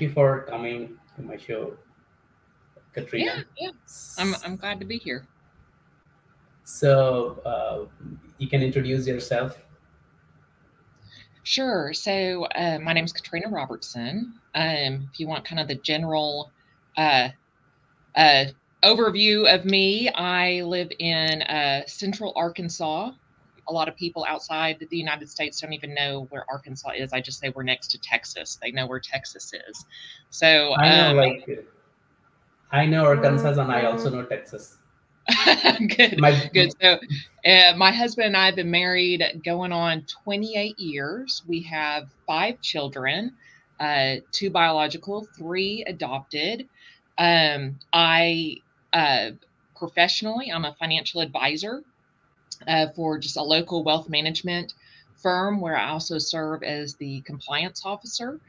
you for coming to my show, Katrina. Yeah, yeah. I'm I'm glad to be here. So uh, you can introduce yourself. Sure. So uh, my name is Katrina Robertson. Um, if you want kind of the general uh, uh, overview of me, I live in uh, Central Arkansas. A lot of people outside the United States don't even know where Arkansas is. I just say we're next to Texas. They know where Texas is. So I know, um, like, I know Arkansas, and I also know Texas. good, My- good. So, uh, my husband and I have been married going on 28 years. We have five children, uh, two biological, three adopted. Um, I uh, professionally, I'm a financial advisor uh, for just a local wealth management firm where I also serve as the compliance officer.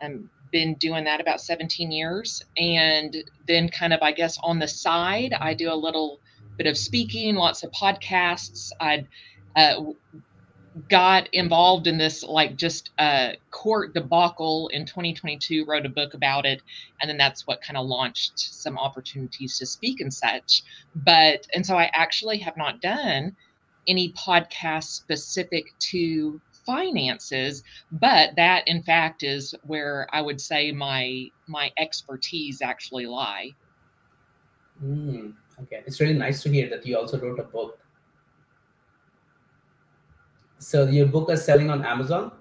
I've been doing that about 17 years. And then, kind of, I guess, on the side, I do a little bit of speaking, lots of podcasts. I uh, got involved in this like just uh, court debacle in 2022, wrote a book about it, and then that's what kind of launched some opportunities to speak and such. But and so I actually have not done any podcast specific to finances but that in fact is where i would say my my expertise actually lie Mm, okay, it's really nice to hear that you also wrote a book. So your book is selling on Amazon.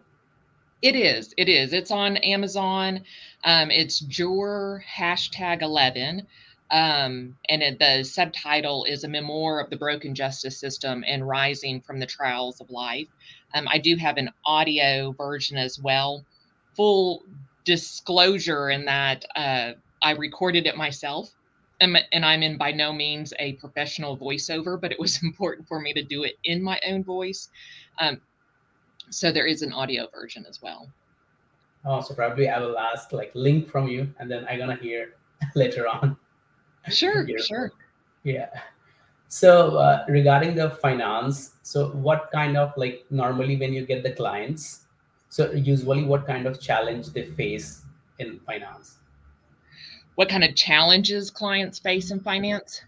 It is. It is. It's on Amazon. Um, it's Juror hashtag 11. Um, and it, the subtitle is A Memoir of the Broken Justice System and Rising from the Trials of Life. Um, I do have an audio version as well. Full disclosure in that uh, I recorded it myself. And, and I'm in by no means a professional voiceover, but it was important for me to do it in my own voice. Um, so there is an audio version as well. Oh, so probably I will ask like link from you, and then I'm gonna hear later on. Sure, Your sure. Yeah. So uh, regarding the finance, so what kind of like normally when you get the clients, so usually what kind of challenge they face in finance? What kind of challenges clients face in finance?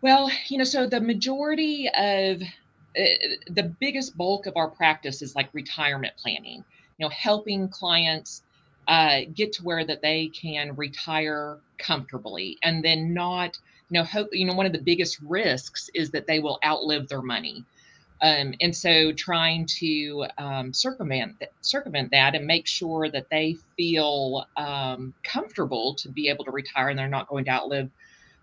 Well, you know, so the majority of uh, the biggest bulk of our practice is like retirement planning, you know, helping clients uh, get to where that they can retire comfortably and then not, you know, hope, you know, one of the biggest risks is that they will outlive their money. Um, and so trying to um, circumvent circumvent that and make sure that they feel um, comfortable to be able to retire and they're not going to outlive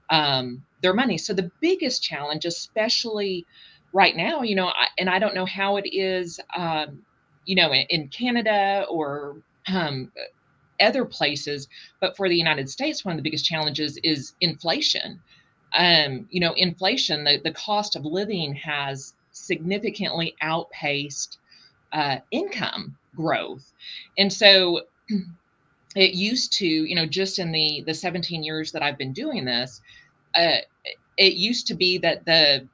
um, their money. So the biggest challenge, especially right now, you know, I, and I don't know how it is, um, you know, in, in Canada or um, other places, but for the United States, one of the biggest challenges is inflation. Um, you know, inflation, the, the cost of living has significantly outpaced uh, income growth. And so it used to, you know, just in the the 17 years that I've been doing this, uh, it used to be that the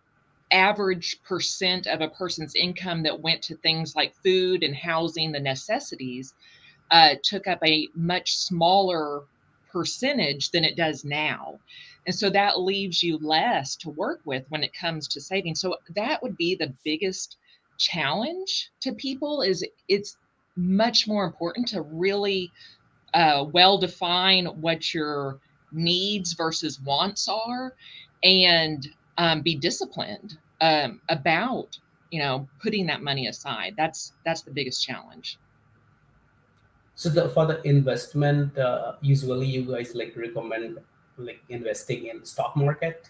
average percent of a person's income that went to things like food and housing, the necessities, uh, took up a much smaller percentage than it does now. And so that leaves you less to work with when it comes to saving. So that would be the biggest challenge to people is it's much more important to really uh, well define what your needs versus wants are and um, be disciplined um, about you know putting that money aside that's that's the biggest challenge So the for the investment, uh, usually you guys like recommend like investing in stock market.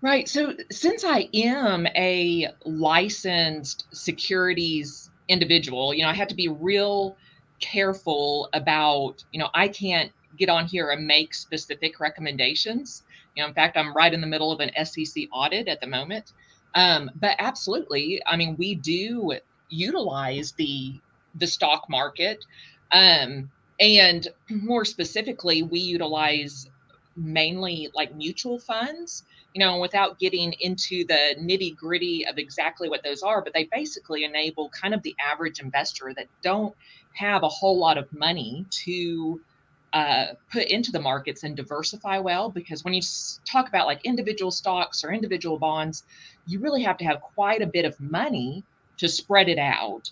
right. So since i am a licensed securities individual you know i have to be real careful about you know i can't get on here and make specific recommendations. You know in fact i'm right in the middle of an sec audit at the moment. Um, but absolutely i mean we do utilize the the stock market um, and more specifically we utilize mainly like mutual funds you know, without getting into the nitty gritty of exactly what those are, but they basically enable kind of the average investor that don't have a whole lot of money to uh, put into the markets and diversify well. Because when you talk about like individual stocks or individual bonds, you really have to have quite a bit of money to spread it out.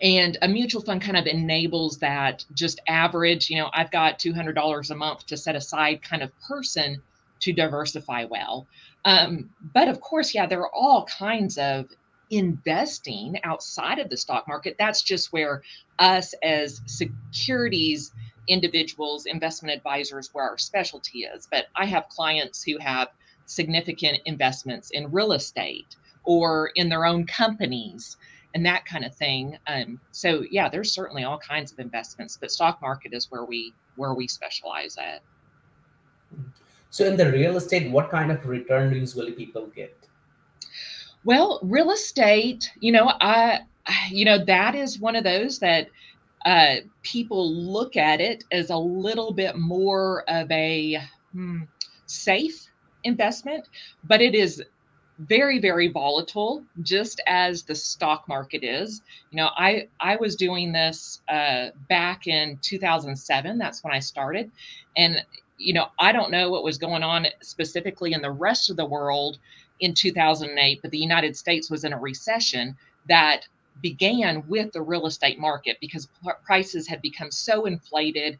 And a mutual fund kind of enables that just average, you know, I've got $200 a month to set aside kind of person to diversify well. Um, but of course, yeah, there are all kinds of investing outside of the stock market. That's just where us as securities individuals, investment advisors, where our specialty is. But I have clients who have significant investments in real estate or in their own companies and that kind of thing. Um, so yeah, there's certainly all kinds of investments, but stock market is where we where we specialize at. So in the real estate, what kind of return usually people get? Well, real estate, you know, I, you know, that is one of those that uh, people look at it as a little bit more of a hmm, safe investment, but it is very very volatile just as the stock market is. You know i i was doing this uh, back in 2007 that's when i started. And you know, I don't know what was going on specifically in the rest of the world in 2008, but the United States was in a recession that began with the real estate market because prices had become so inflated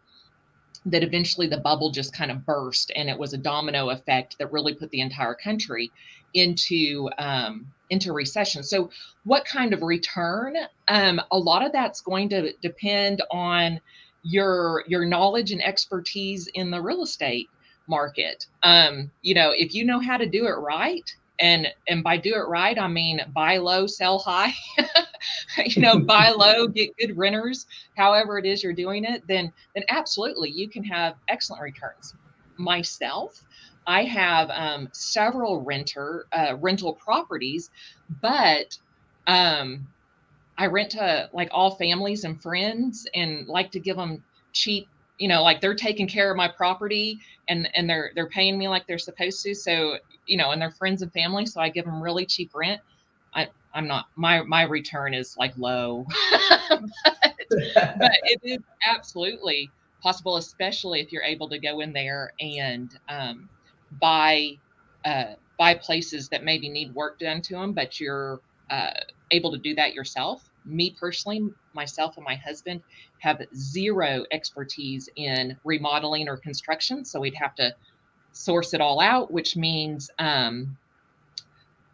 that eventually the bubble just kind of burst and it was a domino effect that really put the entire country into um, into recession so what kind of return um, a lot of that's going to depend on your your knowledge and expertise in the real estate market. Um, you know, if you know how to do it right, and and by do it right, I mean buy low, sell high. you know, buy low, get good renters. However, it is you're doing it, then then absolutely you can have excellent returns. Myself, I have um, several renter uh, rental properties, but um, I rent to like all families and friends and like to give them cheap, you know, like they're taking care of my property and and they're they're paying me like they're supposed to. So, you know, and they're friends and family, so I give them really cheap rent. I I'm not my my return is like low. but, but it is absolutely possible, especially if you're able to go in there and um, buy uh, buy places that maybe need work done to them, but you're uh, able to do that yourself. Me personally, myself and my husband have zero expertise in remodeling or construction, so we'd have to source it all out, which means um,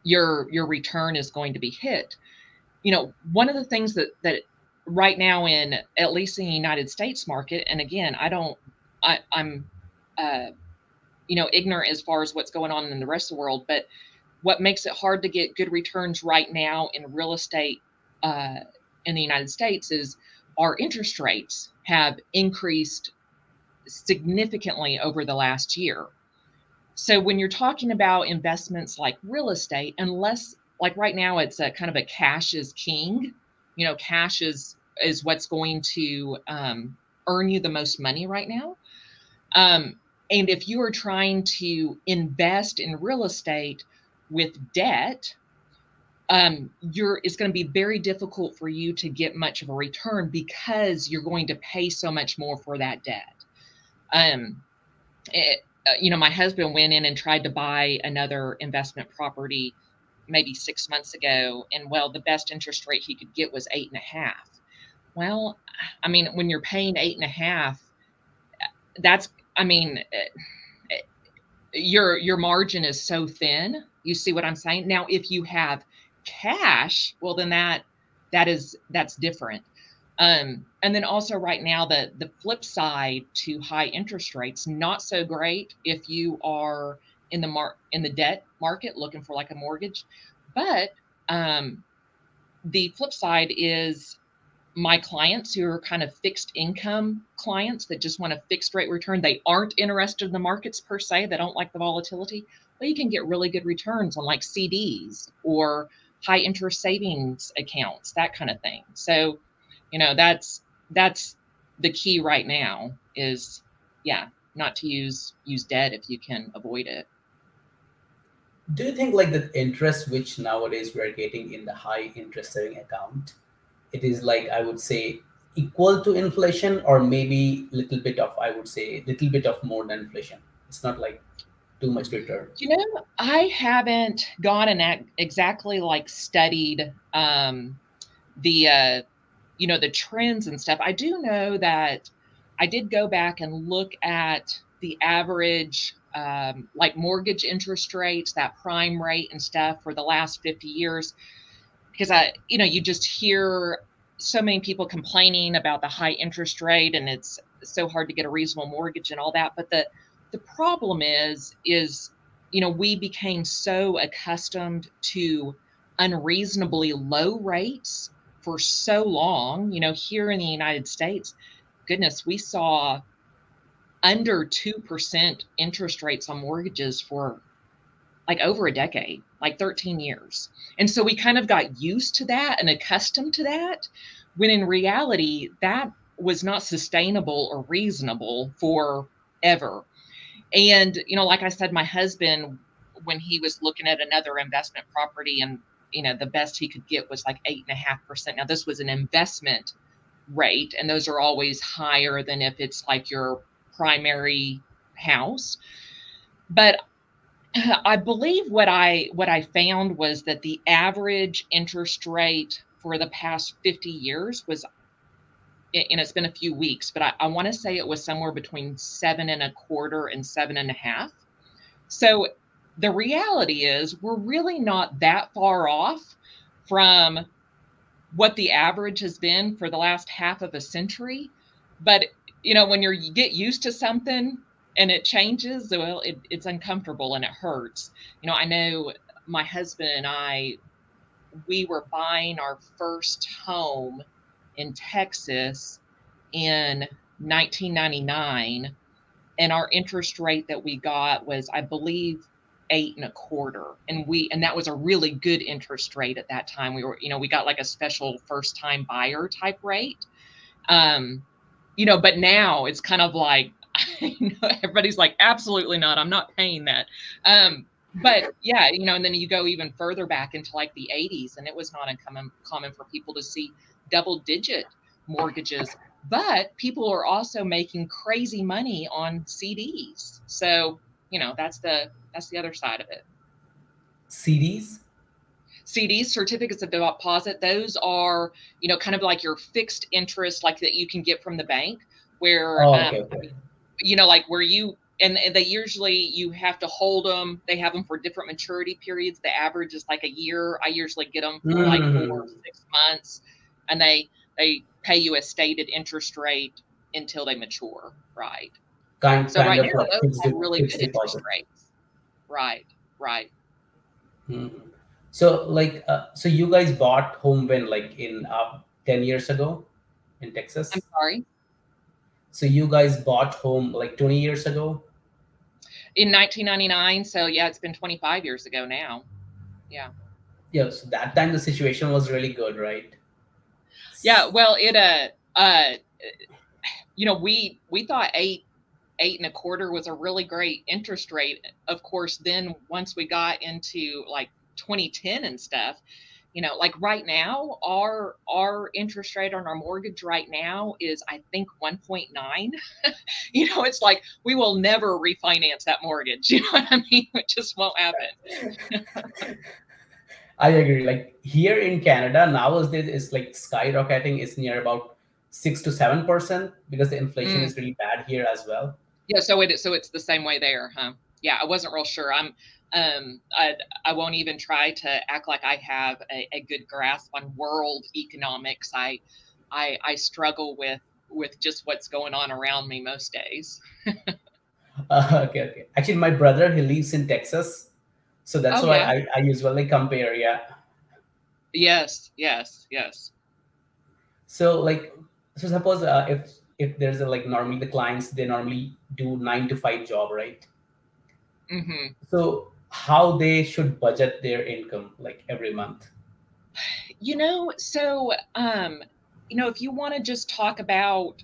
your your return is going to be hit. You know, one of the things that that right now in at least in the United States market, and again, I don't, I, I'm, uh, you know, ignorant as far as what's going on in the rest of the world, but what makes it hard to get good returns right now in real estate uh, in the United States is our interest rates have increased significantly over the last year. So when you're talking about investments like real estate, unless like right now it's a kind of a cash is king, you know, cash is is what's going to um, earn you the most money right now. Um, and if you are trying to invest in real estate, with debt, um, you're it's going to be very difficult for you to get much of a return because you're going to pay so much more for that debt. Um, it, uh, you know, my husband went in and tried to buy another investment property maybe six months ago, and well, the best interest rate he could get was eight and a half. Well, I mean, when you're paying eight and a half, that's I mean, uh, your your margin is so thin you see what I'm saying? Now, if you have cash, well, then that that is that's different. Um, and then also right now, the the flip side to high interest rates, not so great if you are in the mar- in the debt market looking for like a mortgage. But um, the flip side is my clients who are kind of fixed income clients that just want a fixed rate return. They aren't interested in the markets per se. They don't like the volatility well, you can get really good returns on like CDs or high interest savings accounts, that kind of thing. So, you know, that's that's the key right now is yeah, not to use use debt if you can avoid it. do you think like the interest which nowadays we're getting in the high interest saving account it is like i would say equal to inflation or maybe little bit of i would say little bit of more than inflation it's not like too much return You know, I haven't gone and ac- exactly like studied um, the uh, you know the trends and stuff. I do know that I did go back and look at the average um, like mortgage interest rates, that prime rate and stuff for the last 50 years because I you know you just hear so many people complaining about the high interest rate and it's so hard to get a reasonable mortgage and all that, but the the problem is is you know we became so accustomed to unreasonably low rates for so long you know here in the united states goodness we saw under 2% interest rates on mortgages for like over a decade like 13 years. And so we kind of got used to that and accustomed to that when in reality that was not sustainable or reasonable for ever and, you know, like I said, my husband, when he was looking at another investment property and, you know, the best he could get was like eight and a half percent. Now, this was an investment rate, and those are always higher than if it's like your primary house. But I believe what I what I found was that the average interest rate for the past 50 years was and it's been a few weeks, but I, I want to say it was somewhere between seven and a quarter and seven and a half. So the reality is, we're really not that far off from what the average has been for the last half of a century. But you know, when you're, you get used to something and it changes, well, it, it's uncomfortable and it hurts. You know, I know my husband and I, we were buying our first home in Texas in 1999, and our interest rate that we got was, I believe, eight and a quarter. And we and that was a really good interest rate at that time. We were you know we got like a special first time buyer type rate. Um you know but now it's kind of like you know everybody's like absolutely not. I'm not paying that. Um but yeah you know and then you go even further back into like the 80s and it was not uncommon common for people to see double digit mortgages but people are also making crazy money on CDs so you know that's the that's the other side of it cds CDs, certificates of deposit, those are, you know, kind of like your fixed interest, like that you can get from the bank, where, oh, um, okay, okay. you know, like where you, and, and they usually, you have to hold them. They have them for different maturity periods. The average is like a year. I usually get them for like four, six months, and they, they pay you a stated interest rate until they mature. Right. kind, So kind right now, like those have really good interest deposit rates. Right. Right. Mhm. so like uh, so you guys bought home when like in uh, 10 years ago in texas I'm sorry. so you guys bought home like 20 years ago In 1999. So yeah, it's been 25 years ago now. Yeah. yeah so that time the situation was really good right Yeah. Well, it, uh, uh, you know, we, we thought eight, eight and a quarter was a really great interest rate. Of course, then once we got into like 2010 and stuff, you know, like right now, our our interest rate on our mortgage right now is I think 1.9. you know, it's like we will never refinance that mortgage. You know what I mean? It just won't happen. I agree. Like here in Canada, nowadays it's like skyrocketing. It's near about six to seven percent because the inflation Mm. is really bad here as well. Yeah, so it so it's the same way there, huh? Yeah, I wasn't real sure. I'm um I I won't even try to act like I have a, a good grasp on world economics. I I I struggle with with just what's going on around me most days. Uh, okay, okay. Actually, my brother he lives in Texas, so that's Oh why yeah. I, I usually compare. Yeah. Yes, yes, yes. So like, so suppose uh, if if there's a like normally the clients they normally do nine to five job, right? hmm So how they should budget their income like every month? You know, so um, you know, if you want to just talk about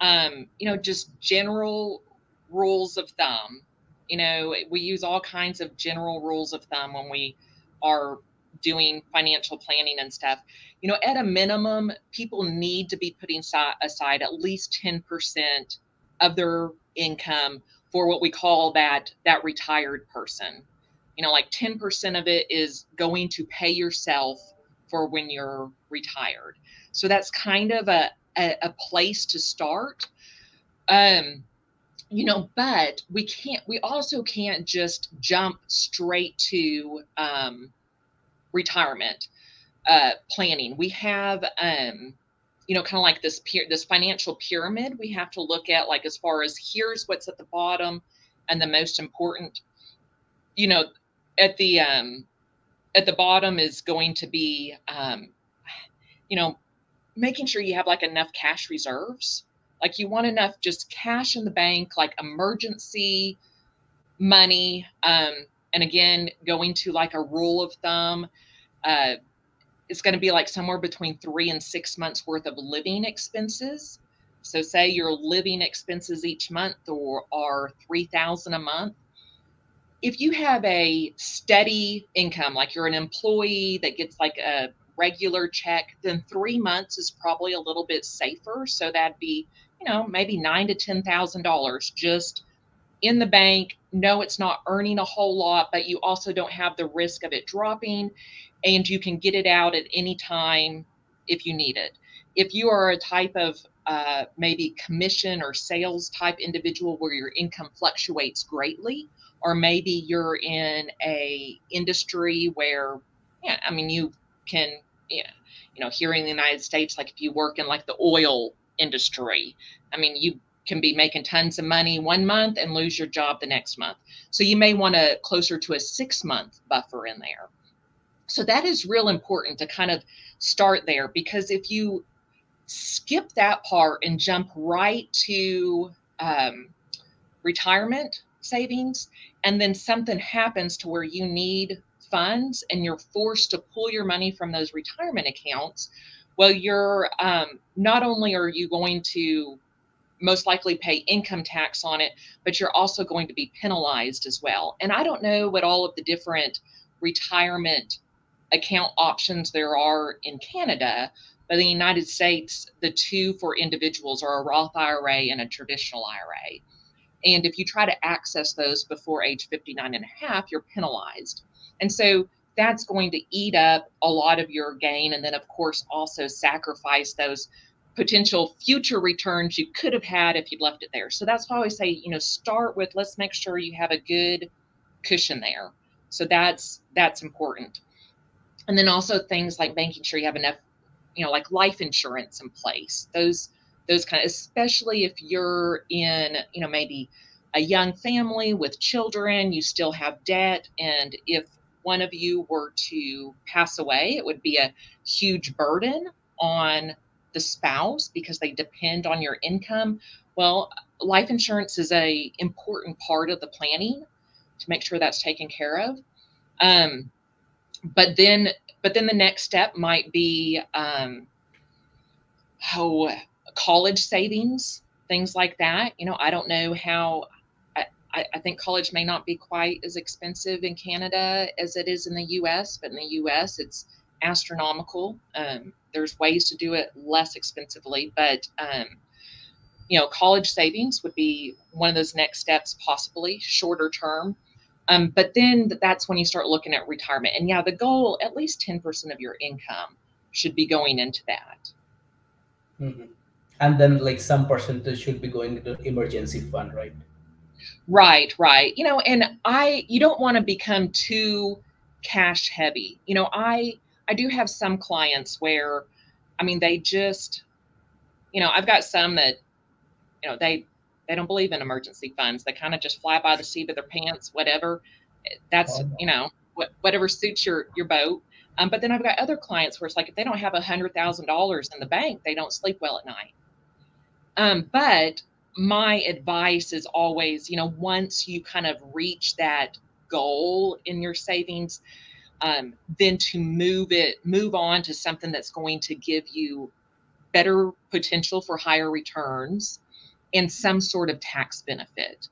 um, you know, just general rules of thumb, You know, we use all kinds of general rules of thumb when we are doing financial planning and stuff. You know, at a minimum, people need to be putting aside at least 10% of their income for what we call that that retired person. You know, like 10% of it is going to pay yourself for when you're retired. So that's kind of a, a, a place to start. Um, you know, but we can't, we also can't just jump straight to um, retirement uh, planning. We have, um, you know, kind of like this peer, this financial pyramid. We have to look at like as far as here's what's at the bottom, and the most important. You know, at the um, at the bottom is going to be, um, you know, making sure you have like enough cash reserves. Like you want enough just cash in the bank, like emergency money. Um, and again, going to like a rule of thumb, uh, it's going to be like somewhere between three and six months worth of living expenses. So say your living expenses each month or are 3000 a month. If you have a steady income, like you're an employee that gets like a regular check, then three months is probably a little bit safer. So that'd be, you know, maybe nine to ten thousand dollars just in the bank. No, it's not earning a whole lot, but you also don't have the risk of it dropping and you can get it out at any time if you need it. If you are a type of uh, maybe commission or sales type individual where your income fluctuates greatly, or maybe you're in a industry where, yeah, I mean, you can, yeah, you know, here in the United States, like if you work in like the oil industry, I mean, you can be making tons of money one month and lose your job the next month. So you may want to closer to a six month buffer in there. So that is real important to kind of start there because if you skip that part and jump right to um, retirement savings, and then something happens to where you need funds and you're forced to pull your money from those retirement accounts, well, you're um, not only are you going to most likely pay income tax on it, but you're also going to be penalized as well. And I don't know what all of the different retirement account options there are in Canada. But in the United States, the two for individuals are a Roth IRA and a traditional IRA. And if you try to access those before age 59 and a half, you're penalized. And so that's going to eat up a lot of your gain. And then, of course, also sacrifice those potential future returns you could have had if you'd left it there. So that's why I always say, you know, start with let's make sure you have a good cushion there. So that's that's important and then also things like making sure you have enough you know like life insurance in place those those kind of especially if you're in you know maybe a young family with children you still have debt and if one of you were to pass away it would be a huge burden on the spouse because they depend on your income well life insurance is a important part of the planning to make sure that's taken care of. Um, but then but then the next step might be um, oh college savings things like that. You know i don't know how I, I think college may not be quite as expensive in canada as it is in the us but in the us it's astronomical. Um, there's ways to do it less expensively but um, you know college savings would be one of those next steps possibly shorter term um, but then that's when you start looking at retirement. And yeah, the goal, at least 10% of your income should be going into that. Mm-hmm. And then like some percentage should be going into emergency fund, right? Right, right. You know, and I, you don't want to become too cash heavy. You know, I, I do have some clients where, I mean, they just, you know, I've got some that, you know, they they don't believe in emergency funds. They kind of just fly by the seat of their pants, whatever. That's you know what, whatever suits your your boat. Um, but then I've got other clients where it's like if they don't have a hundred thousand dollars in the bank, they don't sleep well at night. Um, but my advice is always, you know, once you kind of reach that goal in your savings, um, then to move it, move on to something that's going to give you better potential for higher returns and some sort of tax benefit.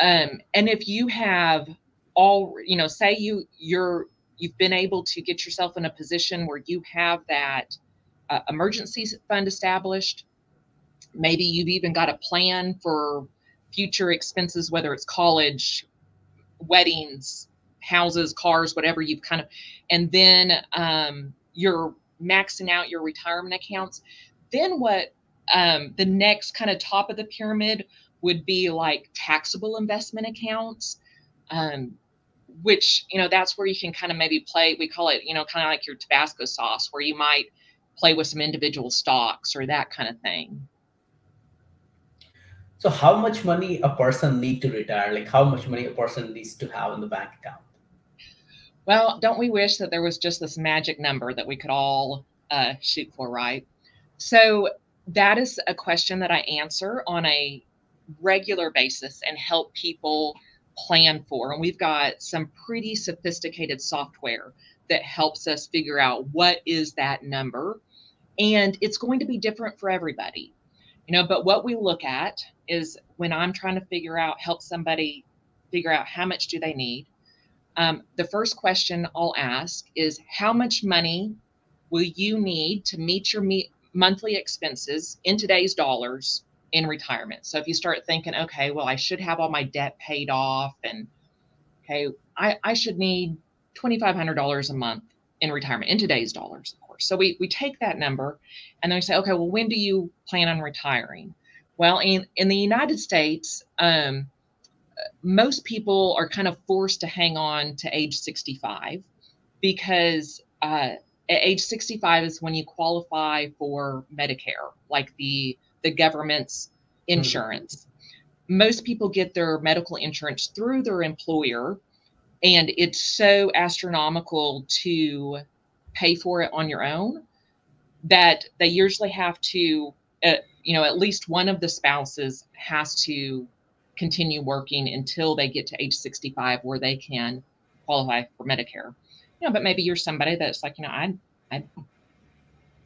Um, and if you have all, you know, say you you're you've been able to get yourself in a position where you have that uh, emergency fund established. Maybe you've even got a plan for future expenses, whether it's college, weddings, houses, cars, whatever you've kind of, and then um, you're maxing out your retirement accounts. Then what um, the next kind of top of the pyramid would be like taxable investment accounts. Um, which you know that's where you can kind of maybe play we call it you know kind of like your tabasco sauce where you might play with some individual stocks or that kind of thing so how much money a person need to retire like how much money a person needs to have in the bank account well don't we wish that there was just this magic number that we could all uh, shoot for right so that is a question that i answer on a regular basis and help people plan for. And we've got some pretty sophisticated software that helps us figure out what is that number. And it's going to be different for everybody. You know, but what we look at is when I'm trying to figure out, help somebody figure out how much do they need. Um, the first question I'll ask is how much money will you need to meet your monthly expenses in today's dollars in retirement. So if you start thinking, okay, well, I should have all my debt paid off, and okay, I, I should need $2,500 a month in retirement in today's dollars, of course. So we, we take that number and then we say, okay, well, when do you plan on retiring? Well, in, in the United States, um, most people are kind of forced to hang on to age 65 because uh, at age 65 is when you qualify for Medicare, like the the government's mm-hmm. insurance. Mm-hmm. Most people get their medical insurance through their employer, and it's so astronomical to pay for it on your own that they usually have to, uh, you know, at least one of the spouses has to continue working until they get to age 65 where they can qualify for Medicare. You know, but maybe you're somebody that's like, you know, I I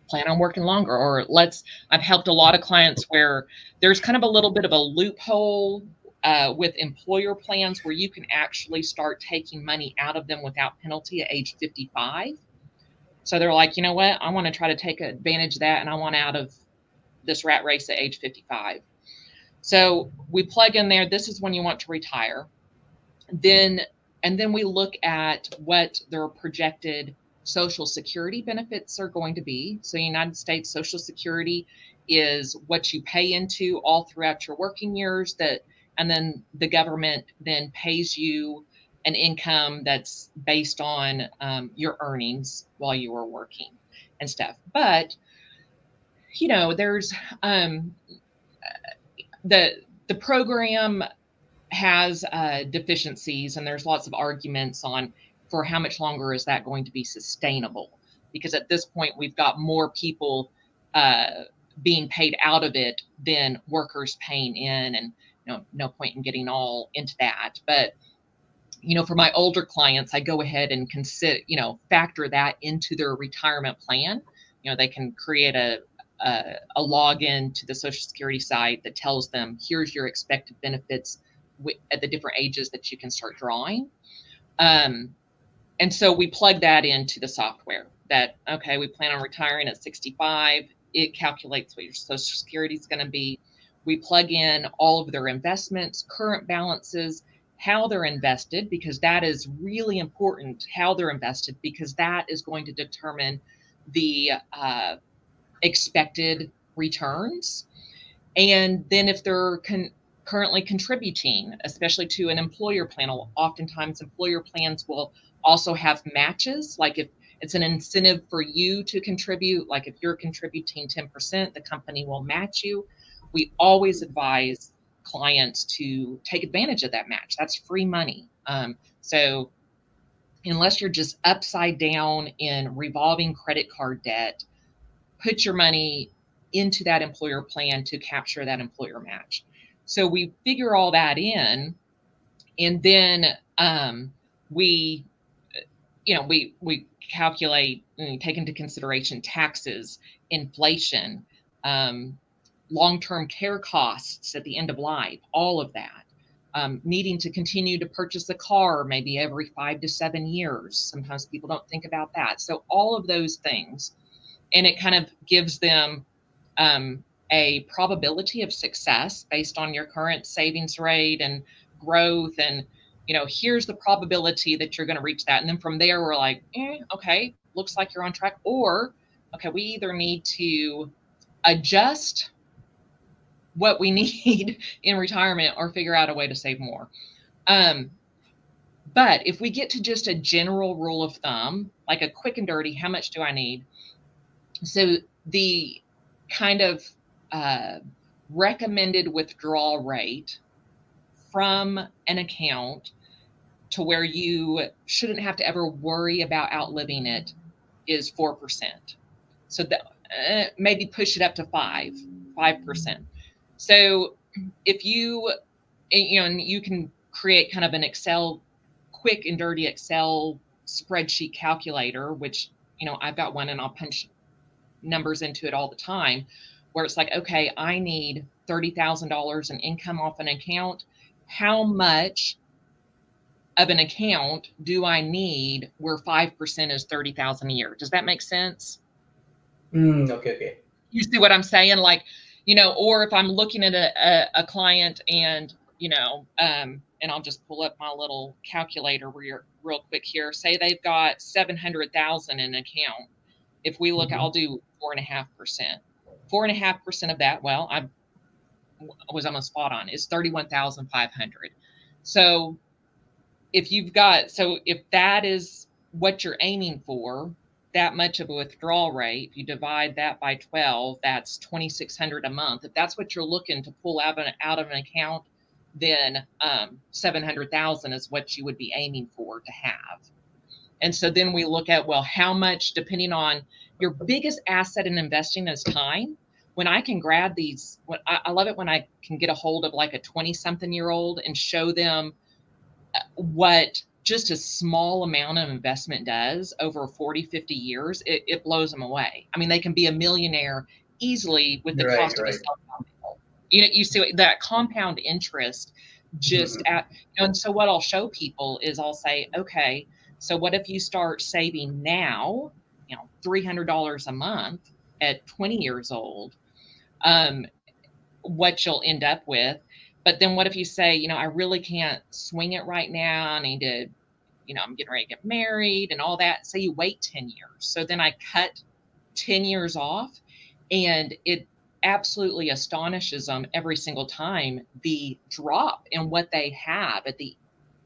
plan on working longer or let's i've helped a lot of clients where there's kind of a little bit of a loophole uh, with employer plans where you can actually start taking money out of them without penalty at age 55 so they're like you know what? I want to try to take advantage of that and i want out of this rat race at age 55 so we plug in there this is when you want to retire then and then we look at what their projected social security benefits are going to be. So, United States Social Security is what you pay into all throughout your working years that and then the government then pays you an income that's based on um, your earnings while you were working and stuff but you know there's um, the the program has uh, deficiencies and there's lots of arguments on for how much longer is that going to be sustainable? Because at this point, we've got more people uh, being paid out of it than workers paying in, and you know, no point in getting all into that. But you know, for my older clients, I go ahead and consider, you know, factor that into their retirement plan. You know, they can create a a, a login to the Social Security site that tells them here's your expected benefits at the different ages that you can start drawing. Um, and so we plug that into the software that, okay, we plan on retiring at 65. It calculates what your Social Security is going to be. We plug in all of their investments, current balances, how they're invested, because that is really important, how they're invested, because that is going to determine the uh, expected returns. And then if they're con- currently contributing, especially to an employer plan, oftentimes employer plans will also have matches. Like if it's an incentive for you to contribute, like if you're contributing 10%, the company will match you. We always advise clients to take advantage of that match. That's free money. Um, so unless you're just upside down in revolving credit card debt, put your money into that employer plan to capture that employer match. So we figure all that in, and then um, we you know, we we calculate and take into consideration taxes, inflation, um, long-term care costs at the end of life, all of that. um, needing to continue to purchase a car maybe every five to seven years. Sometimes people don't think about that. So, all of those things. And it kind of gives them um, a probability of success based on your current savings rate and growth. And, you know, here's the probability that you're going to reach that. And then from there, we're like, eh, okay, looks like you're on track. Or, okay, we either need to adjust what we need in retirement or figure out a way to save more. Um, but if we get to just a general rule of thumb, like a quick and dirty, how much do I need? So the kind of uh, recommended withdrawal rate from an account to where you shouldn't have to ever worry about outliving it is 4%. So that uh, maybe push it up to 5, 5%. So if you, you know, and you can create kind of an Excel, quick and dirty Excel spreadsheet calculator, which, you know, I've got one and I'll punch numbers into it all the time, where it's like, okay, I need $30,000 in income off an account. How much of an account do I need where 5% is 30,000 a year? Does that make sense? Mm, okay, okay. You see what I'm saying? Like, you know, or if I'm looking at a, a, a client and, you know, um, and I'll just pull up my little calculator real, real quick here. Say they've got 700,000 in account. If we look, mm-hmm. I'll do four and a half percent. Four and a half percent of that, well, I was almost spot on, is 31,500. So if you've got, so if that is what you're aiming for, that much of a withdrawal rate, if you divide that by 12, that's 2600 a month. If that's what you're looking to pull out of an, out of an account, then um, 700,000 is what you would be aiming for to have. And so then we look at, well, how much, depending on your biggest asset in investing is time. When I can grab these, when, I, I love it when I can get a hold of like a 20 something year old and show them uh, what just a small amount of investment does over 40, 50 years, it, it blows them away. I mean, they can be a millionaire easily with the right, cost right. of a cell phone. You know, you see that compound interest just mm-hmm. at, and so what I'll show people is I'll say, okay, so what if you start saving now, you know, $300 a month at 20 years old? Um, what you'll end up with but then what if you say, you know, I really can't swing it right now. I need to, you know, I'm getting ready to get married and all that. Say you wait 10 years. So then I cut 10 years off and it absolutely astonishes them every single time the drop in what they have at the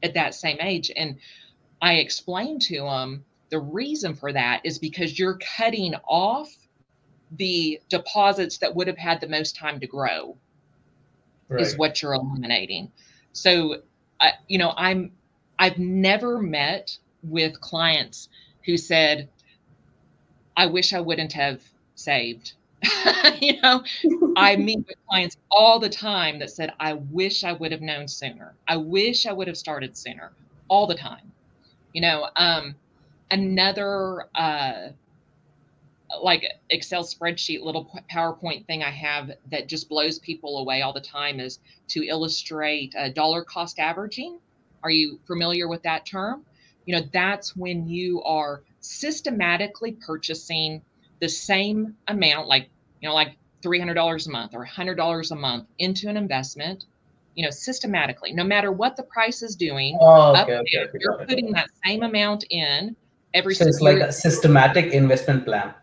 at that same age. And I explain to them the reason for that is because you're cutting off the deposits that would have had the most time to grow right. is what you're eliminating. So, uh, you know, I'm I've never met with clients who said, "I wish I wouldn't have saved." you know, I meet with clients all the time that said, "I wish I would have known sooner. I wish I would have started sooner." All the time, you know. Um, another uh, like Excel spreadsheet little PowerPoint thing I have that just blows people away all the time is to illustrate uh, dollar cost averaging. Are you familiar with that term? You know, that's when you are systematically purchasing the same amount, like, you know, like $300 a month or $100 a month into an investment, you know, systematically, no matter what the price is doing, oh, okay, okay, there, okay, you're putting that same amount in every so it's like a systematic investment plan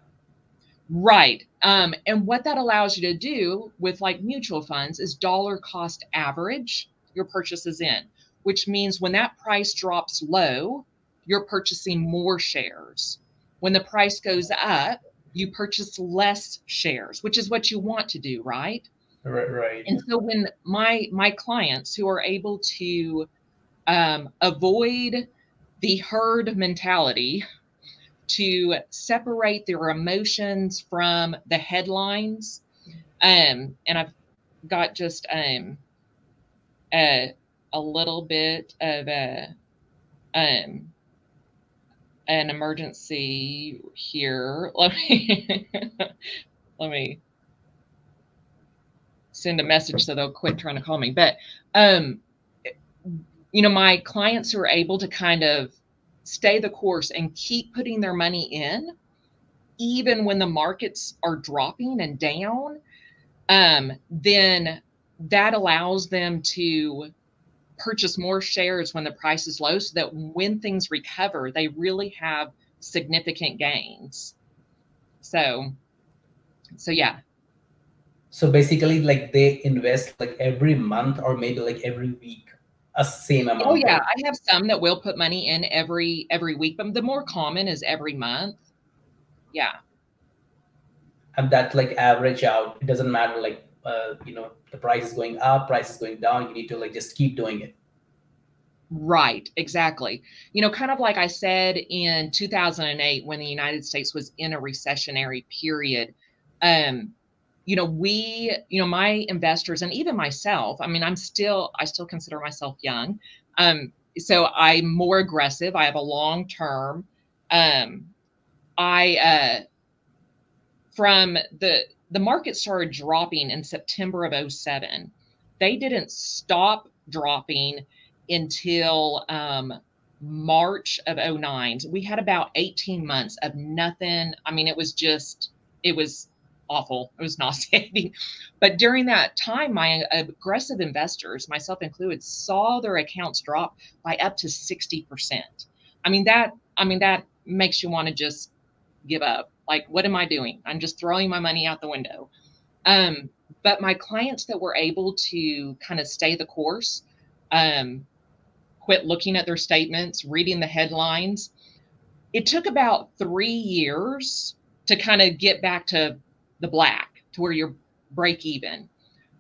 Right. Um, and what that allows you to do with like mutual funds is dollar cost average your purchases in, which means when that price drops low, you're purchasing more shares. When the price goes up, you purchase less shares, which is what you want to do, right? Right, right. And so when my my clients who are able to um, avoid the herd mentality, to separate their emotions from the headlines. Um, and I've got just um, a, a little bit of a, um, an emergency here. Let me let me send a message so they'll quit trying to call me. But um, you know, my clients who are able to kind of stay the course and keep putting their money in, even when the markets are dropping and down, um, then that allows them to purchase more shares when the price is low so that when things recover, they really have significant gains. So, so yeah. So basically, like they invest like every month or maybe like every week a same amount. Oh yeah, I have some that will put money in every every week, but the more common is every month. Yeah. And that like average out. It doesn't matter like uh, you know the price is going up, price is going down. You need to like just keep doing it. Right, exactly. You know, kind of like I said in 2008 when the United States was in a recessionary period, um, you know, we, you know, my investors and even myself, I mean, I'm still, I still consider myself young. Um, so I'm more aggressive. I have a long term. Um, I, uh, from the, the market started dropping in September of 07. They didn't stop dropping until um, March of 09. We had about 18 months of nothing. I mean, it was just, it was awful. It was nauseating. But during that time, my aggressive investors, myself included, saw their accounts drop by up to 60%. I mean, that, I mean, that makes you want to just give up. Like, what am I doing? I'm just throwing my money out the window. Um, but my clients that were able to kind of stay the course, um, quit looking at their statements, reading the headlines. It took about three years to kind of get back to the black, to where you're break even.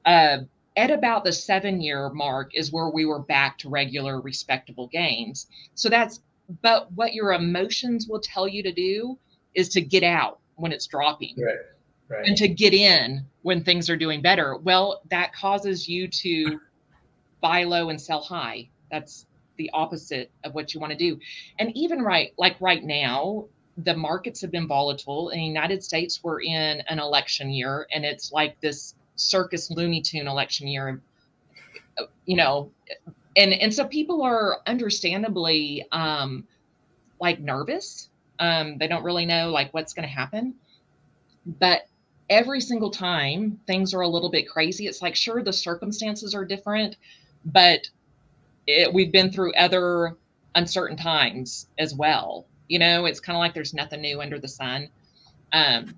Uh, at about the seven year mark is where we were back to regular, respectable gains. So that's, but what your emotions will tell you to do is to get out when it's dropping. Right. Right. And to get in when things are doing better. Well, that causes you to buy low and sell high. That's the opposite of what you want to do. And even right, like right now, the markets have been volatile. In the United States, we're in an election year, and it's like this circus Looney Tune election year. You know, and and so people are understandably um, like nervous. Um, they don't really know like what's going to happen, but every single time things are a little bit crazy, it's like sure the circumstances are different, but it, we've been through other uncertain times as well. You know, it's kind of like there's nothing new under the sun. Um,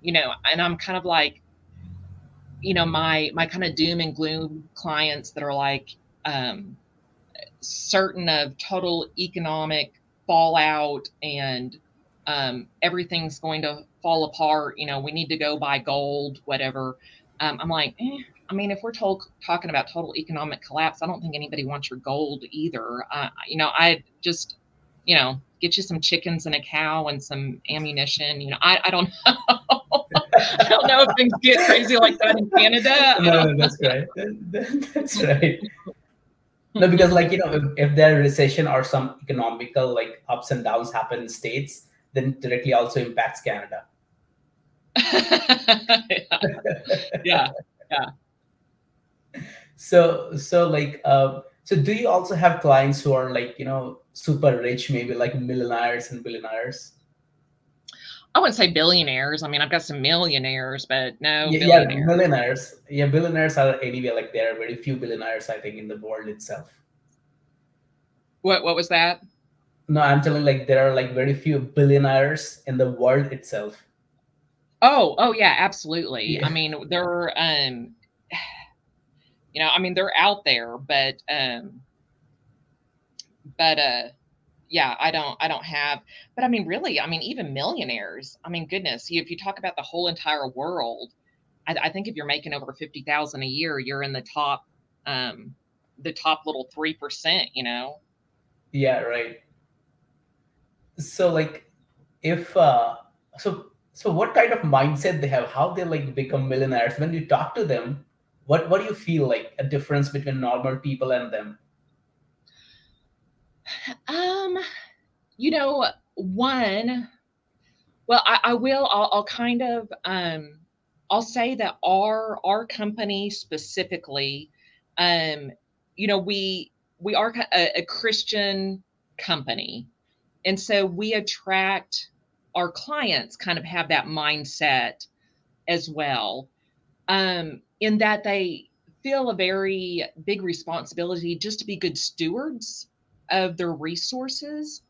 you know, and I'm kind of like, you know, my my kind of doom and gloom clients that are like um, certain of total economic fallout and um, everything's going to fall apart. You know, we need to go buy gold, whatever. Um, I'm like, eh, I mean, if we're told, talking about total economic collapse, I don't think anybody wants your gold either. Uh, you know, I just, you know, get you some chickens and a cow and some ammunition. You know, I, I don't know. I don't know if things get crazy like that in Canada. No, no that's right. That's right. No, because like you know, if, if there recession or some economical like ups and downs happen in states, then directly also impacts Canada. yeah. yeah, yeah so so like uh, so do you also have clients who are like you know super rich maybe like millionaires and billionaires I wouldn't say billionaires. I mean, I've got some millionaires, but no yeah, billionaires. Yeah, billionaires. Yeah, billionaires are anyway like there are very few billionaires, I think, in the world itself. What what was that? No, I'm telling like there are like very few billionaires in the world itself. Oh, oh yeah, absolutely. Yeah. I mean, there are um you know, I mean, they're out there, but, um, but, uh, yeah, I don't, I don't have, but I mean, really, I mean, even millionaires, I mean, goodness, if you talk about the whole entire world, I, I think if you're making over 50,000 a year, you're in the top, um, the top little 3%, you know? Yeah, right. So like, if, uh, so, so what kind of mindset they have, how they like become millionaires when you talk to them, what what do you feel like a difference between normal people and them um you know one well i, I will I'll, I'll, kind of um i'll say that our our company specifically um you know we we are a, a Christian company, and so we attract our clients kind of have that mindset as well. Um, in that they feel a very big responsibility just to be good stewards of their resources.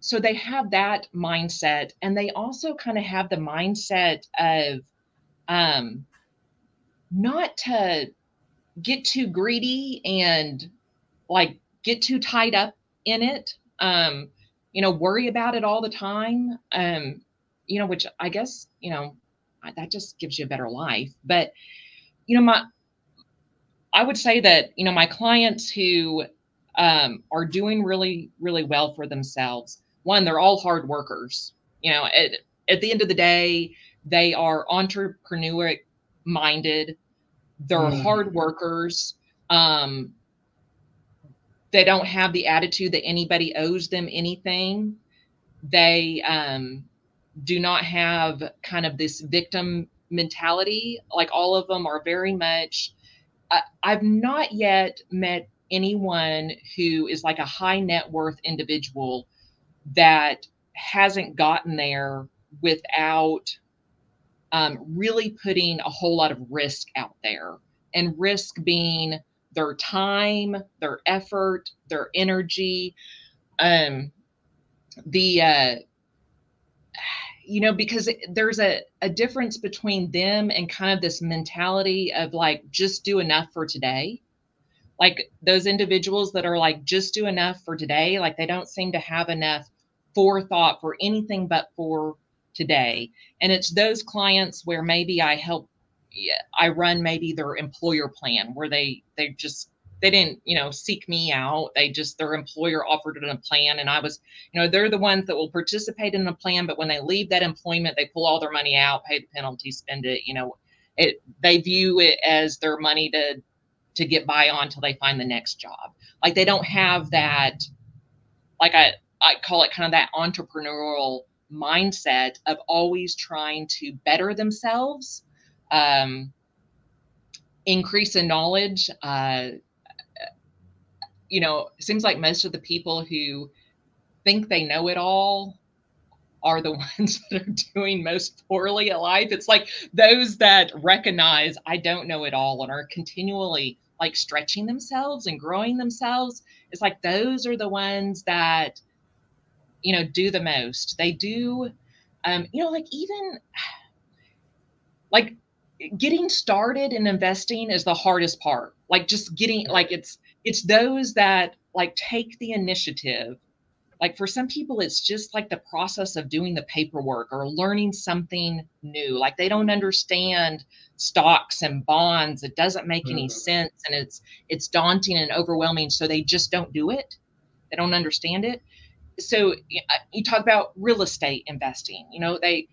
So they have that mindset and they also kind of have the mindset of um, not to get too greedy and like get too tied up in it um you know worry about it all the time um you know which i guess you know that just gives you a better life. But you know my i would say that you know my clients who um, are doing really really well for themselves. One they're all hard workers. You know at, at the end of the day they are entrepreneur minded they're mm. hard workers. Um, they don't have the attitude that anybody owes them anything. They um, do not have kind of this victim mentality. Like all of them are very much uh, i've not yet met anyone who is like a high net worth individual that hasn't gotten there without um, really putting a whole lot of risk out there and risk being their time, their effort, their energy. Um, the uh, you know because there's a, a difference between them and kind of this mentality of like just do enough for today like those individuals that are like just do enough for today like they don't seem to have enough forethought for anything but for today. And it's those clients where maybe i help I run maybe their employer plan where they they just they didn't you know seek me out. They just their employer offered it a plan and i was you know they're the ones that will participate in a plan but when they leave that employment they pull all their money out pay the penalty spend it you know it they view it as their money to to get by on until they find the next job like they don't have that like i i call it kind of that entrepreneurial mindset of always trying to better themselves um, increase in knowledge. Uh, you know, seems like most of the people who think they know it all are the ones that are doing most poorly at life. It's like those that recognize I don't know it all and are continually like stretching themselves and growing themselves. It's like those are the ones that, you know, do the most. They do, um, you know, like even like getting started in investing is the hardest part like just getting like it's it's those that like take the initiative like for some people it's just like the process of doing the paperwork or learning something new. Like they don't understand stocks and bonds. It doesn't make mm-hmm. any sense and it's it's daunting and overwhelming so they just don't do it. They don't understand it. So you talk about real estate investing. You know they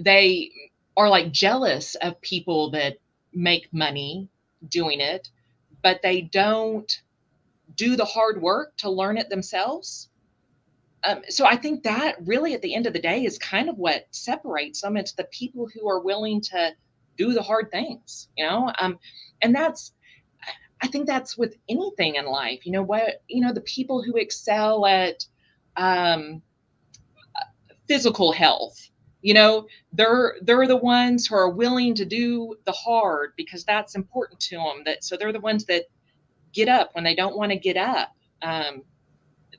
they are like jealous of people that make money doing it, but they don't do the hard work to learn it themselves. Um, so I think that really at the end of the day is kind of what separates them. It's the people who are willing to do the hard things, you know? Um, and that's, I think that's with anything in life, you know, what, you know, the people who excel at um, physical health, you know they're they're the ones who are willing to do the hard because that's important to them that so they're the ones that get up when they don't want to get up. Um,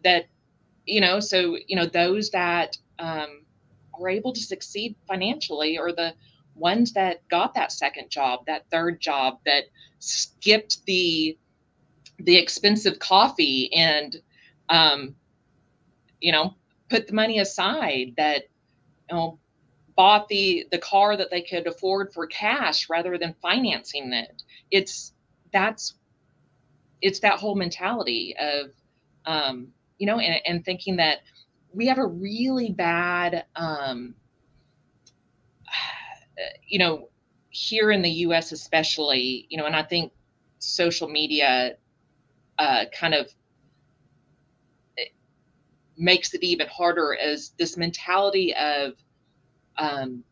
that you know so you know those that um, are able to succeed financially are the ones that got that second job that third job that skipped the the expensive coffee and um, you know put the money aside that you know bought the the car that they could afford for cash rather than financing it. It's that's it's that whole mentality of um you know and, and thinking that we have a really bad um you know here in the us especially you know and i think social media uh kind of makes it even harder as this mentality of um,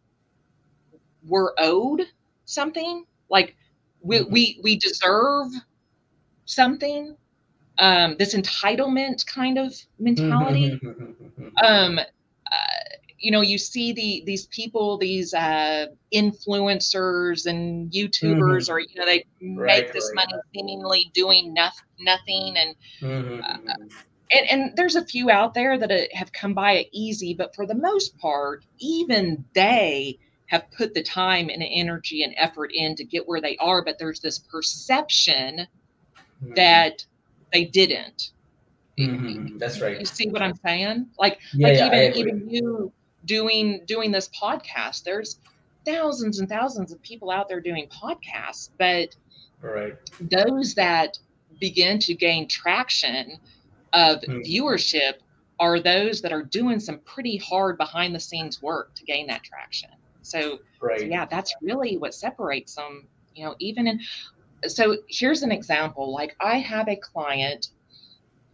we're owed something like we, mm-hmm. we we deserve something um, this entitlement kind of mentality. um, uh, you know, you see the these people, these uh, influencers and YouTubers, mm-hmm. or you know, they right, make this right. money seemingly doing nothing, nothing, and, mm-hmm. uh, and and there's a few out there that uh, have come by it easy, but for the most part, even they have put the time and energy and effort in to get where they are, but there's this perception mm-hmm. that they didn't. Mm-hmm. That's right. You see what I'm saying? Like, yeah, like yeah, even even you doing doing this podcast. There's thousands and thousands of people out there doing podcasts, but right. those that begin to gain traction of mm-hmm. viewership are those that are doing some pretty hard behind the scenes work to gain that traction. So, right. so yeah, that's really what separates them. You know, even in so here's an example. Like I have a client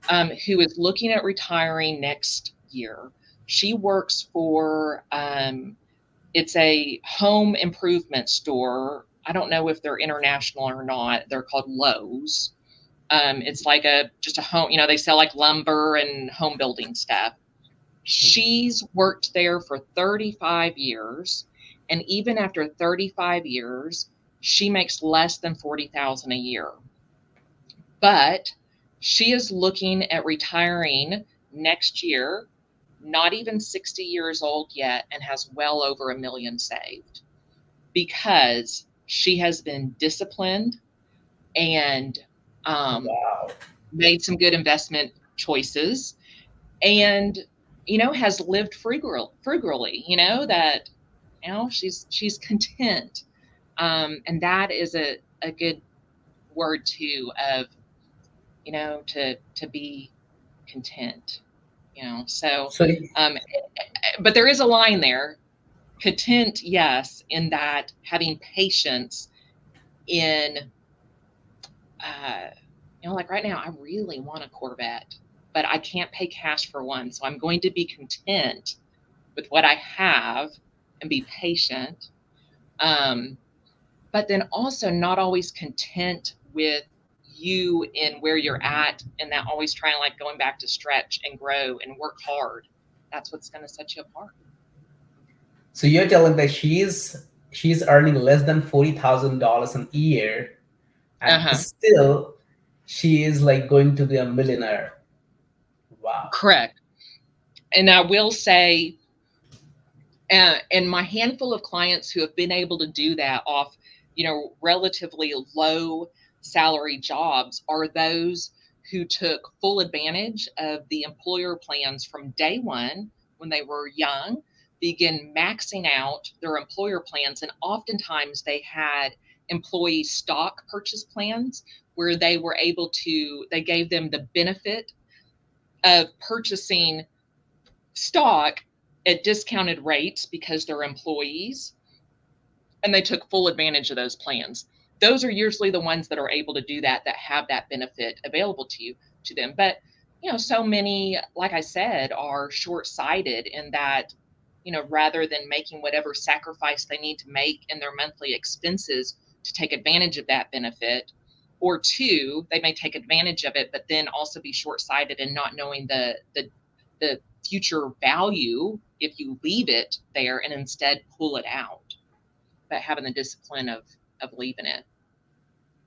um, who is looking at retiring next year. She works for um, it's a home improvement store. I don't know if they're international or not. They're called Lowe's. Um, it's like a just a home. You know, they sell like lumber and home building stuff. She's worked there for 35 years, and even after 35 years, she makes less than 40,000 a year. But she is looking at retiring next year, not even 60 years old yet, and has well over a million saved because she has been disciplined and um, wow. made some good investment choices and you know has lived frugal frugally you know that you know she's she's content um, and that is a, a good word too of, you know, to, to be content, you know, so, um, but there is a line there content. Yes. In that having patience in, uh, you know, like right now, I really want a Corvette, but I can't pay cash for one. So I'm going to be content with what I have and be patient. Um, but then also not always content with you in where you're at and that always trying like going back to stretch and grow and work hard. That's what's going to set you apart. So you're telling that she's she's earning less than $40000 a year and uh-huh. still she is like going to be a millionaire. Wow. Correct. And i will say uh, and my handful of clients who have been able to do that off you know, relatively low salary jobs are those who took full advantage of the employer plans from day one when they were young, begin maxing out their employer plans. And oftentimes they had employee stock purchase plans where they were able to, they gave them the benefit of purchasing stock at discounted rates because they're employees and they took full advantage of those plans. Those are usually the ones that are able to do that, that have that benefit available to you to them. But you know, so many, like I said, are short-sighted in that, you know, rather than making whatever sacrifice they need to make in their monthly expenses to take advantage of that benefit, or two, they may take advantage of it, but then also be short-sighted and not knowing the the the future value if you leave it there and instead pull it out but having the discipline of of leaving it.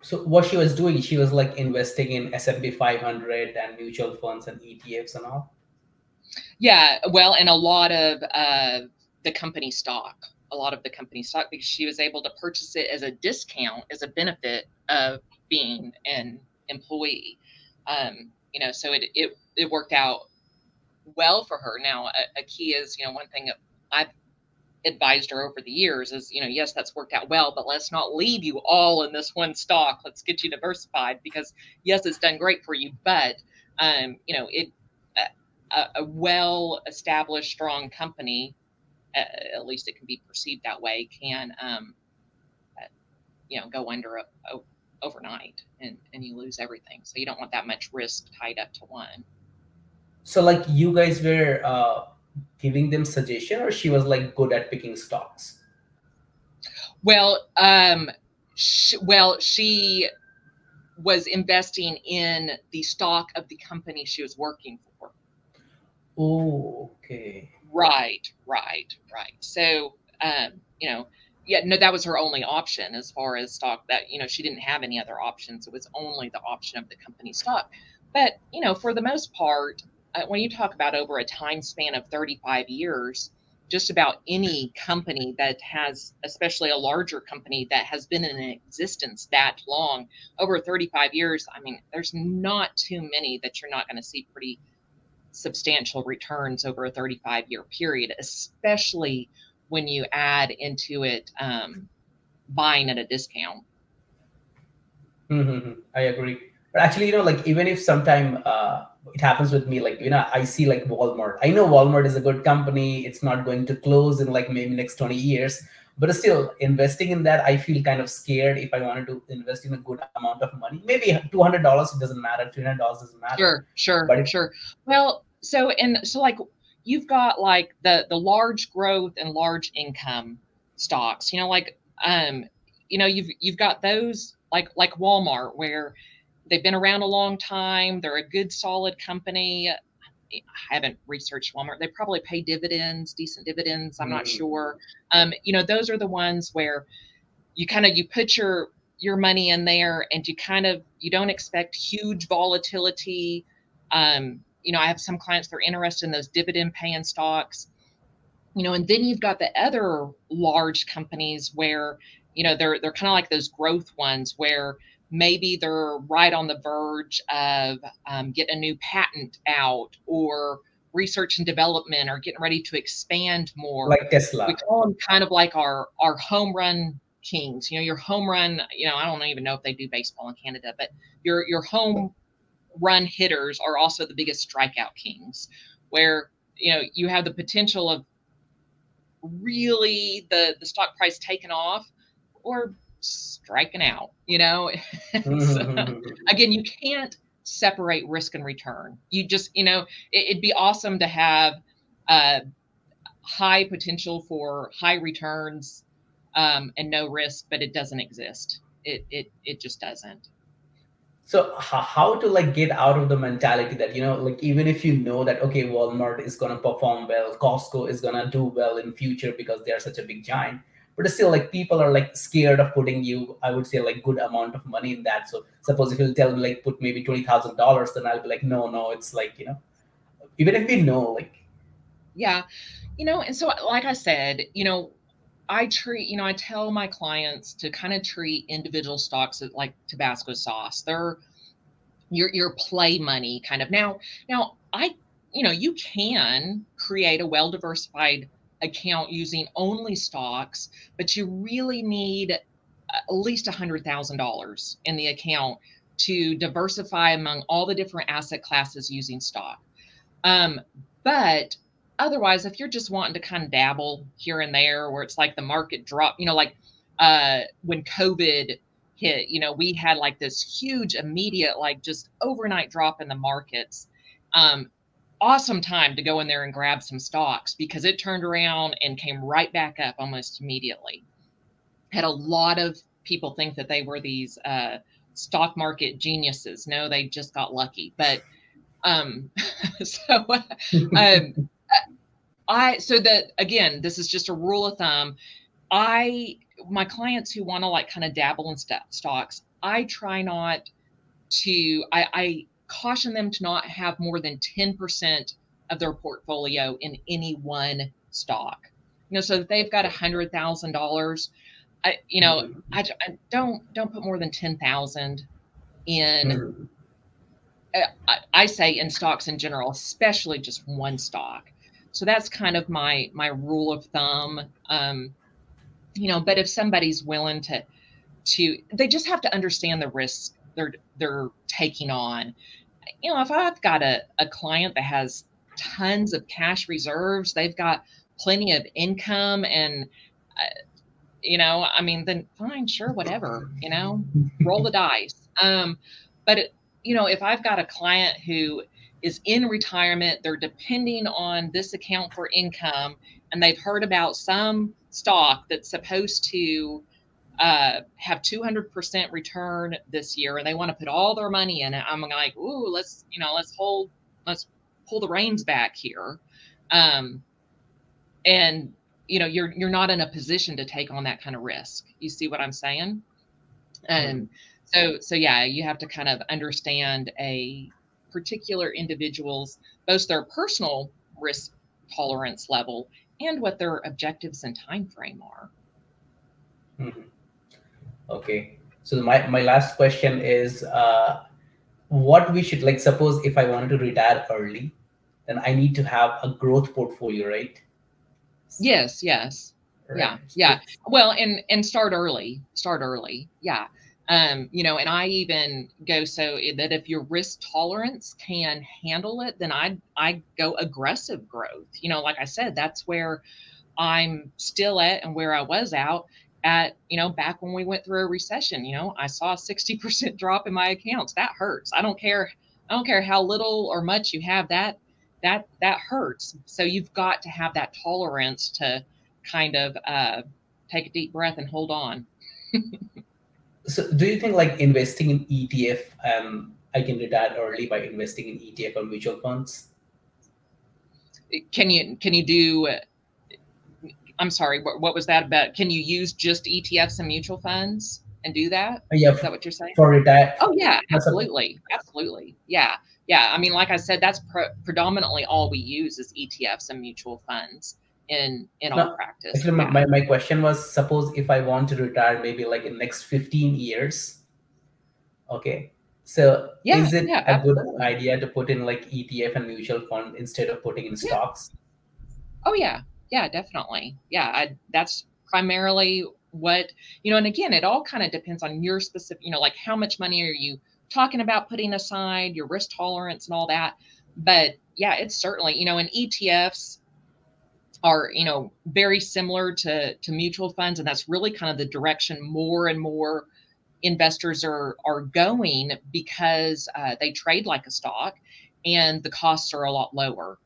So what she was doing, she was like investing in S&P 500 and mutual funds and ETFs and all. Yeah, well, and a lot of uh, the company stock, a lot of the company stock, because she was able to purchase it as a discount, as a benefit of being an employee. Um, you know, so it it it worked out well for her. Now, a, a key is, you know, one thing I've advised her over the years is, you know, yes, that's worked out well, but let's not leave you all in this one stock. Let's get you diversified because yes, it's done great for you, but um, you know, it a, a well established, strong company, uh, at least it can be perceived that way, can um, uh, you know go under a, a, overnight and and you lose everything. So you don't want that much risk tied up to one. So like you guys were. Uh giving them suggestion or she was like good at picking stocks well um well she was investing in the stock of the company she was working for. Oh, okay. Right, right, right. So, um, you know, yeah, no, that was her only option as far as stock that, you know, she didn't have any other options. It was only the option of the company stock. But, you know, for the most part, when you talk about over a time span of 35 years, just about any company that has, especially a larger company that has been in existence that long, over 35 years, I mean, there's not too many that you're not going to see pretty substantial returns over a 35 year period, especially when you add into it um, buying at a discount. Mm-hmm. I agree. But actually, you know, like even if sometime uh, it happens with me, like you know, I see like Walmart. I know Walmart is a good company. It's not going to close in like maybe next twenty years. But still, investing in that, I feel kind of scared if I wanted to invest in a good amount of money. Maybe two hundred dollars, it doesn't matter. Three hundred dollars doesn't matter. Sure, sure, but if, sure. Well, so and so, like you've got like the the large growth and large income stocks. You know, like um, you know, you've you've got those like like Walmart where they've been around a long time. They're a good, solid company. I haven't researched Walmart. They probably pay dividends, decent dividends. I'm mm. not sure. Um, you know, those are the ones where you kind of you put your your money in there and you kind of you don't expect huge volatility. Um, you know, I have some clients that are interested in those dividend paying stocks. You know, and then you've got the other large companies where, you know, they're they're kind of like those growth ones where maybe they're right on the verge of um, getting a new patent out or research and development or getting ready to expand more. Like Tesla. We call them kind of like our our home run kings. You know, your home run. You know, I don't even know if they do baseball in Canada, but your your home run hitters are also the biggest strikeout kings, where you know you have the potential of really the the stock price taken off or striking out, you know? so, mm-hmm. again, you can't separate risk and return. You just, you know, it, would be awesome to have uh, high potential for high returns um, and no risk, but it doesn't exist. It, it, it just doesn't so how to like get out of the mentality that you know like even if you know that okay walmart is going to perform well costco is going to do well in future because they are such a big giant but still like people are like scared of putting you i would say like good amount of money in that. So suppose if you tell me like put maybe $20000 then i'll be like no no it's like you know even if we know like yeah. You know and so like i said you know i treat you know i tell my clients to kind of treat individual stocks like tabasco sauce. They're your your play money kind of. Now now i you know you can create a well diversified account using only stocks, but you really need at least $100,000 in the account to diversify among all the different asset classes using stock. Um, but otherwise, if you're just wanting to kind of dabble here and there, where it's like the market drop, you know, like uh, when COVID hit, you know, we had like this huge, immediate, like just overnight drop in the markets. Um, awesome time to go in there and grab some stocks because it turned around and came right back up almost immediately. Had a lot of people think that they were these uh, stock market geniuses. No, they just got lucky. But um, so um, I so that again, this is just a rule of thumb. I my clients who want to like kind of dabble in st- stocks, I try not to. I, I caution them to not have more than 10% of their portfolio in any one stock. You know, so if they've got a hundred thousand dollars, I, you know. I, I, don't don't put more than ten thousand in. Mm-hmm. I, I say in stocks in general, especially just one stock. So that's kind of my my rule of thumb. Um, you know, but if somebody's willing to to, they just have to understand the risks they're they're taking on. You know, if I've got a, a client that has tons of cash reserves, they've got plenty of income and uh, you know, I mean, then fine, sure, whatever, you know, roll the dice. Um, but it, you know, if I've got a client who is in retirement, they're depending on this account for income, and they've heard about some stock that's supposed to uh, have 200% return this year and they want to put all their money in it, I'm like, ooh, let's, you know, let's hold, let's pull the reins back here. Um, and you know, you're you're not in a position to take on that kind of risk. You see what I'm saying? And so so yeah, you have to kind of understand a particular individual's both their personal risk tolerance level and what their objectives and time frame are. Mm-hmm. Okay. So my, my last question is uh, what we should like suppose if I wanted to retire early, then I need to have a growth portfolio, right? Yes, yes. Right. Yeah, yeah. Well, and and start early. Start early. Yeah. Um, you know, and I even go so that if your risk tolerance can handle it, then I I go aggressive growth. You know, like I said, that's where I'm still at and where I was out at, you know, back when we went through a recession, you know, I saw a 60% drop in my accounts. That hurts. I don't care I don't care how little or much you have that that that hurts. So you've got to have that tolerance to kind of uh, take a deep breath and hold on. so do you think like investing in ETF um I can retire early by investing in ETF or mutual funds? Can you can you do I'm sorry, what, what was that about? Can you use just ETFs and mutual funds and do that? Uh, yeah. Is that what you're saying? For retire. Oh yeah, absolutely. Absolutely. Yeah. Yeah. I mean, like I said, that's pre- predominantly all we use is ETFs and mutual funds in in no, our practice. Actually, yeah. my, my question was suppose if I want to retire maybe like in next 15 years. Okay. So yeah, is it yeah, a absolutely. good idea to put in like ETF and mutual fund instead of putting in stocks? Oh yeah, yeah, definitely. Yeah, I, that's primarily what you know. And again, it all kind of depends on your specific. You know, like how much money are you talking about putting aside, your risk tolerance, and all that. But yeah, it's certainly you know, and ETFs are you know very similar to to mutual funds, and that's really kind of the direction more and more investors are are going because uh, they trade like a stock and the costs are a lot lower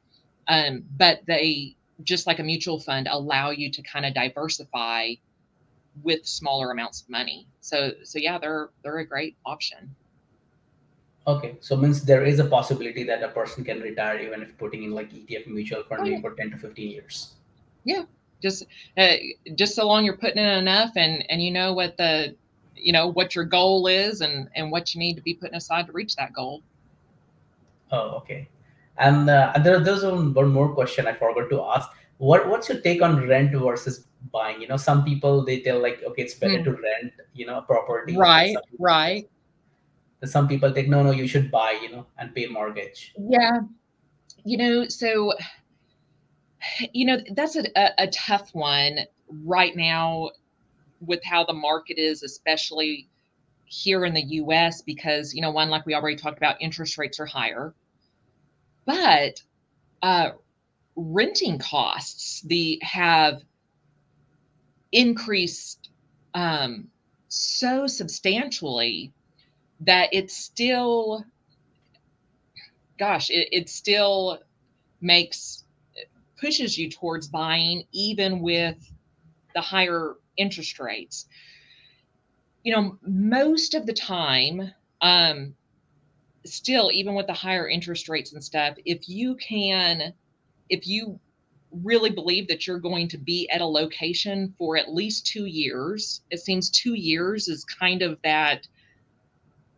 um, but they just like a mutual fund, allow you to kind of diversify with smaller amounts of money. So so yeah, they're they're a great option. Okay, so means there is a possibility that a person can retire even if putting in like ETF mutual funding oh, yeah. for ten to fifteen years. Yeah, just uh, just so long you're putting in enough and and you know what the you know what your goal is and and what you need to be putting aside to reach that goal. Oh, okay. And uh, there, there's one, one more question I forgot to ask. What what's your take on rent versus buying? You know, some people they tell like, okay, it's better mm. to rent, you know, a property. Right, some right. Some people think, no, no, you should buy, you know, and pay mortgage. Yeah, you know, so you know that's a, a, a tough one right now with how the market is, especially here in the US, because, you know, one, like we already talked about, interest rates are higher. But uh, renting costs the have increased um, so substantially that it's still gosh it, it still makes pushes you towards buying even with the higher interest rates. You know most of the time um still even with the higher interest rates and stuff if you can if you really believe that you're going to be at a location for at least 2 years it seems 2 years is kind of that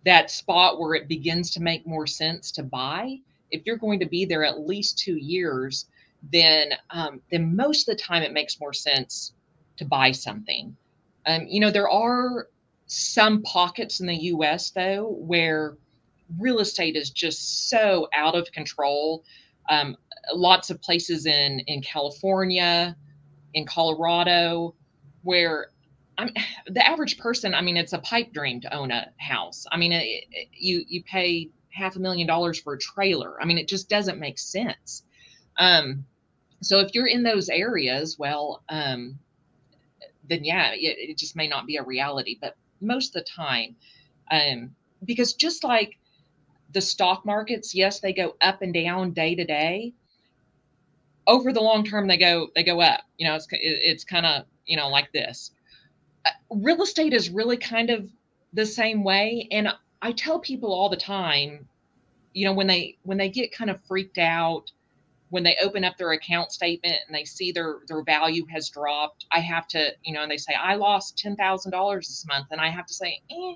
that spot where it begins to make more sense to buy. If you're going to be there at least 2 years then um, then most of the time it makes more sense to buy something. Um, you know there are some pockets in the us though where real estate is just so out of control. Um, lots of places in in California, in Colorado, where I'm the average person. I mean, it's a pipe dream to own a house. I mean, it, it, you you pay half a million dollars for a trailer. I mean, it just doesn't make sense. Um, so if you're in those areas, well, um, then yeah, it, it just may not be a reality. But most of the time, um, because just like the stock markets, yes, they go up and down day to day. Over the long term, they go they go up. You know, it's it's kind of you know like this. uh, real estate is really kind of the same way and i tell people all the time you know when they when they get kind of freaked out when they open up their account statement and they see their their value has dropped i have to you know and they say i lost $10000 this month and i have to say eh,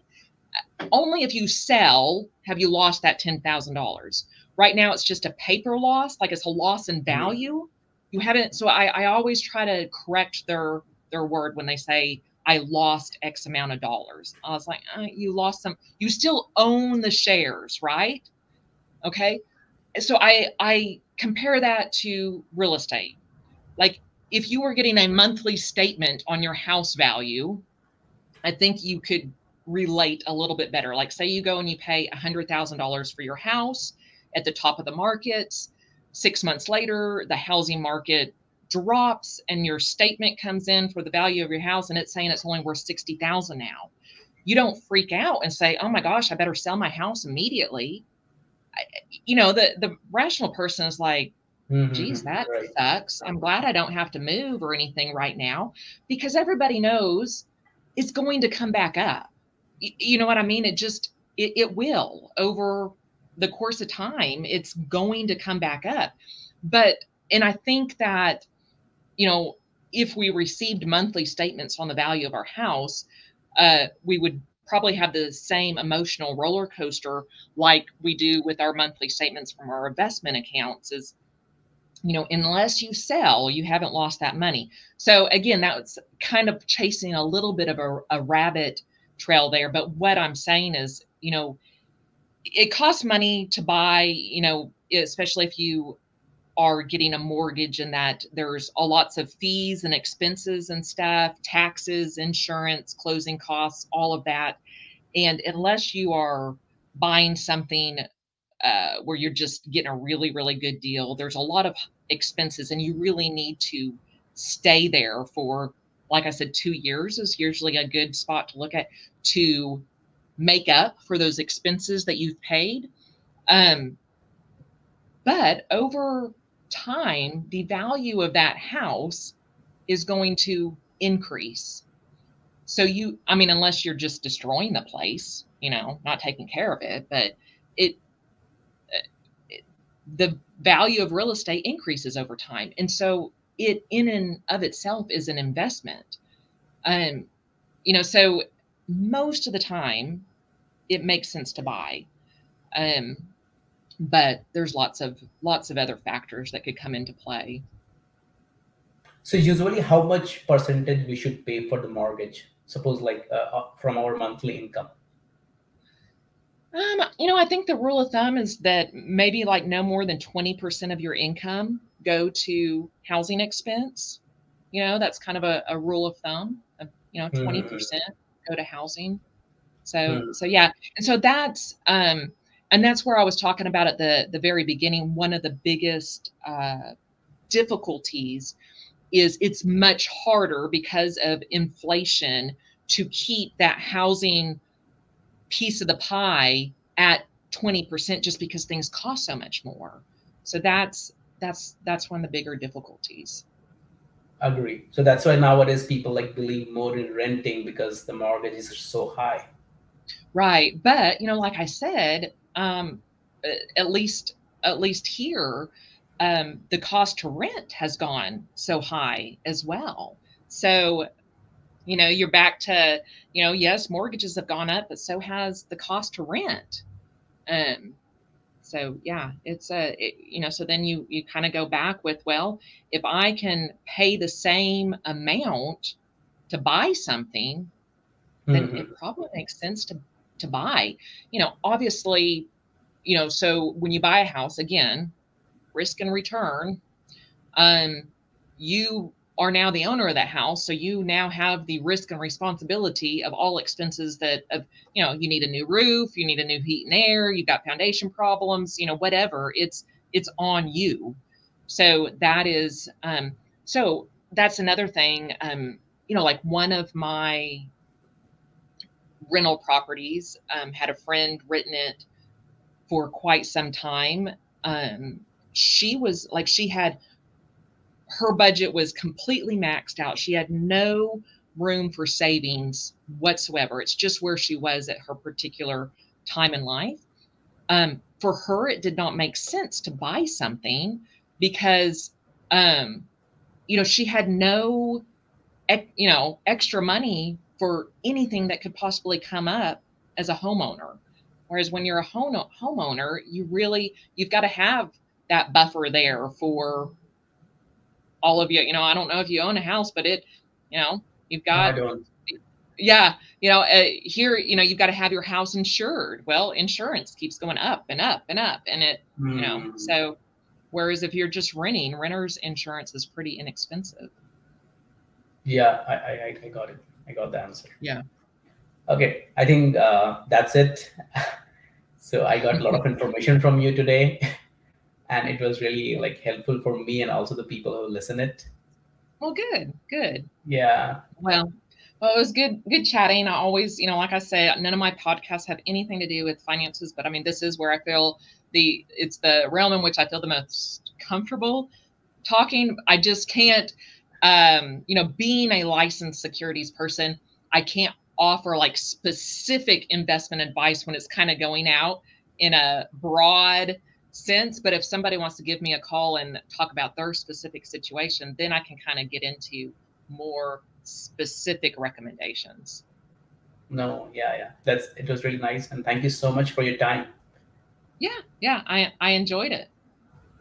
only if you sell have you lost that $10000 right now it's just a paper loss like it's a loss in value you haven't so I, I always try to correct their their word when they say I lost X amount of dollars. I was like, uh, you lost some, you still own the shares, right? Okay. So I, I compare that to real estate. Like if you were getting a monthly statement on your house value, I think you could relate a little bit better. Like say you go and you pay a hundred thousand dollars for your house at the top of the market. Six months later, the housing market drops and your statement comes in for the value of your house and it's saying it's only worth 60,000 now. You don't freak out and say, "Oh my gosh, I better sell my house immediately." I, you know, the the rational person is like, mm-hmm. "Geez, that right. sucks. I'm glad I don't have to move or anything right now because everybody knows it's going to come back up." You, know what I mean? It just it, it will over the course of time. It's going to come back up. But and I think that you know, if we received monthly statements on the value of our house, uh, we would probably have the same emotional roller coaster like we do with our monthly statements from our investment accounts is you know unless you sell you haven't lost that money so again that's kind of chasing a little bit of a, a rabbit trail there but what i'm saying is you know it costs money to buy you know especially if you are getting a mortgage and that there's a lots of fees and expenses and stuff, taxes, insurance, closing costs, all of that. And unless you are buying something uh, where you're just getting a really, really good deal, there's a lot of expenses, and you really need to stay there for, like I said, two years is usually a good spot to look at to make up for those expenses that you've paid. Um, but over time, the value of that house is going to increase. So you, I mean, unless you're just destroying the place, you know, not taking care of it, but it, it the value of real estate increases over time. And so it in and of itself is an investment. Um, you know, so most of the time it makes sense to buy. Um, but there's lots of lots of other factors that could come into play so usually how much percentage we should pay for the mortgage suppose like uh, uh, from our monthly income um, you know i think the rule of thumb is that maybe like no more than 20% of your income go to housing expense you know that's kind of a, a rule of thumb of, you know 20% mm. go to housing so mm. so yeah and so that's um and that's where I was talking about at the the very beginning. One of the biggest uh, difficulties is it's much harder because of inflation to keep that housing piece of the pie at 20% just because things cost so much more. So that's that's that's one of the bigger difficulties. Agree. So that's why nowadays people like believe more in renting because the mortgages are so high. Right. But you know, like I said, um, at least at least here, um, the cost to rent has gone so high as well. So, you know, you're back to, you know, yes, mortgages have gone up, but so has the cost to rent. Um, so yeah, it's a, it, you know, so then you you kind of go back with, well, if I can pay the same amount to buy something, then mm-hmm. it probably makes sense to to buy. You know, obviously, you know, so when you buy a house, again, risk and return, um, you are now the owner of that house so you now have the risk and responsibility of all expenses that of you know you need a new roof you need a new heat and air you've got foundation problems you know whatever it's it's on you so that is um so that's another thing um you know like one of my rental properties. Um, had a friend written it for quite some time. Um, she was like, she had her budget was completely maxed out. She had no room for savings whatsoever. It's just where she was at her particular time in life. Um, for her, it did not make sense to buy something because, um, you know, she had no, you know, extra money for anything that could possibly come up as a homeowner. Whereas when you're a home homeowner, you really you've got to have that buffer there for all of you. You know, I don't know if you own a house, but it, you know, you've got yeah, you know, uh, here, you know, you've got to have your house insured. Well, insurance keeps going up and up and up, and it, mm. you know, hmm. so whereas if you're just renting, renter's insurance is pretty inexpensive. Yeah, I, I, I got it. I got the answer. Yeah. Okay, I think uh, that's it. so I got a lot of information from you today, and it was really like helpful for me and also the people who listen it. Well, good, good. Yeah. Well, well, it was good, good chatting. I always, you know, like I say, none of my podcasts have anything to do with finances, but I mean, this is where I feel the it's the realm in which I feel the most comfortable talking. I just can't, um, you know, being a licensed securities person, I can't offer like specific investment advice when it's kind of going out in a broad sense. But if somebody wants to give me a call and talk about their specific situation, then I can kind of get into more specific recommendations. No, yeah, yeah. That's it was really nice. And thank you so much for your time. Yeah, yeah. I I enjoyed it.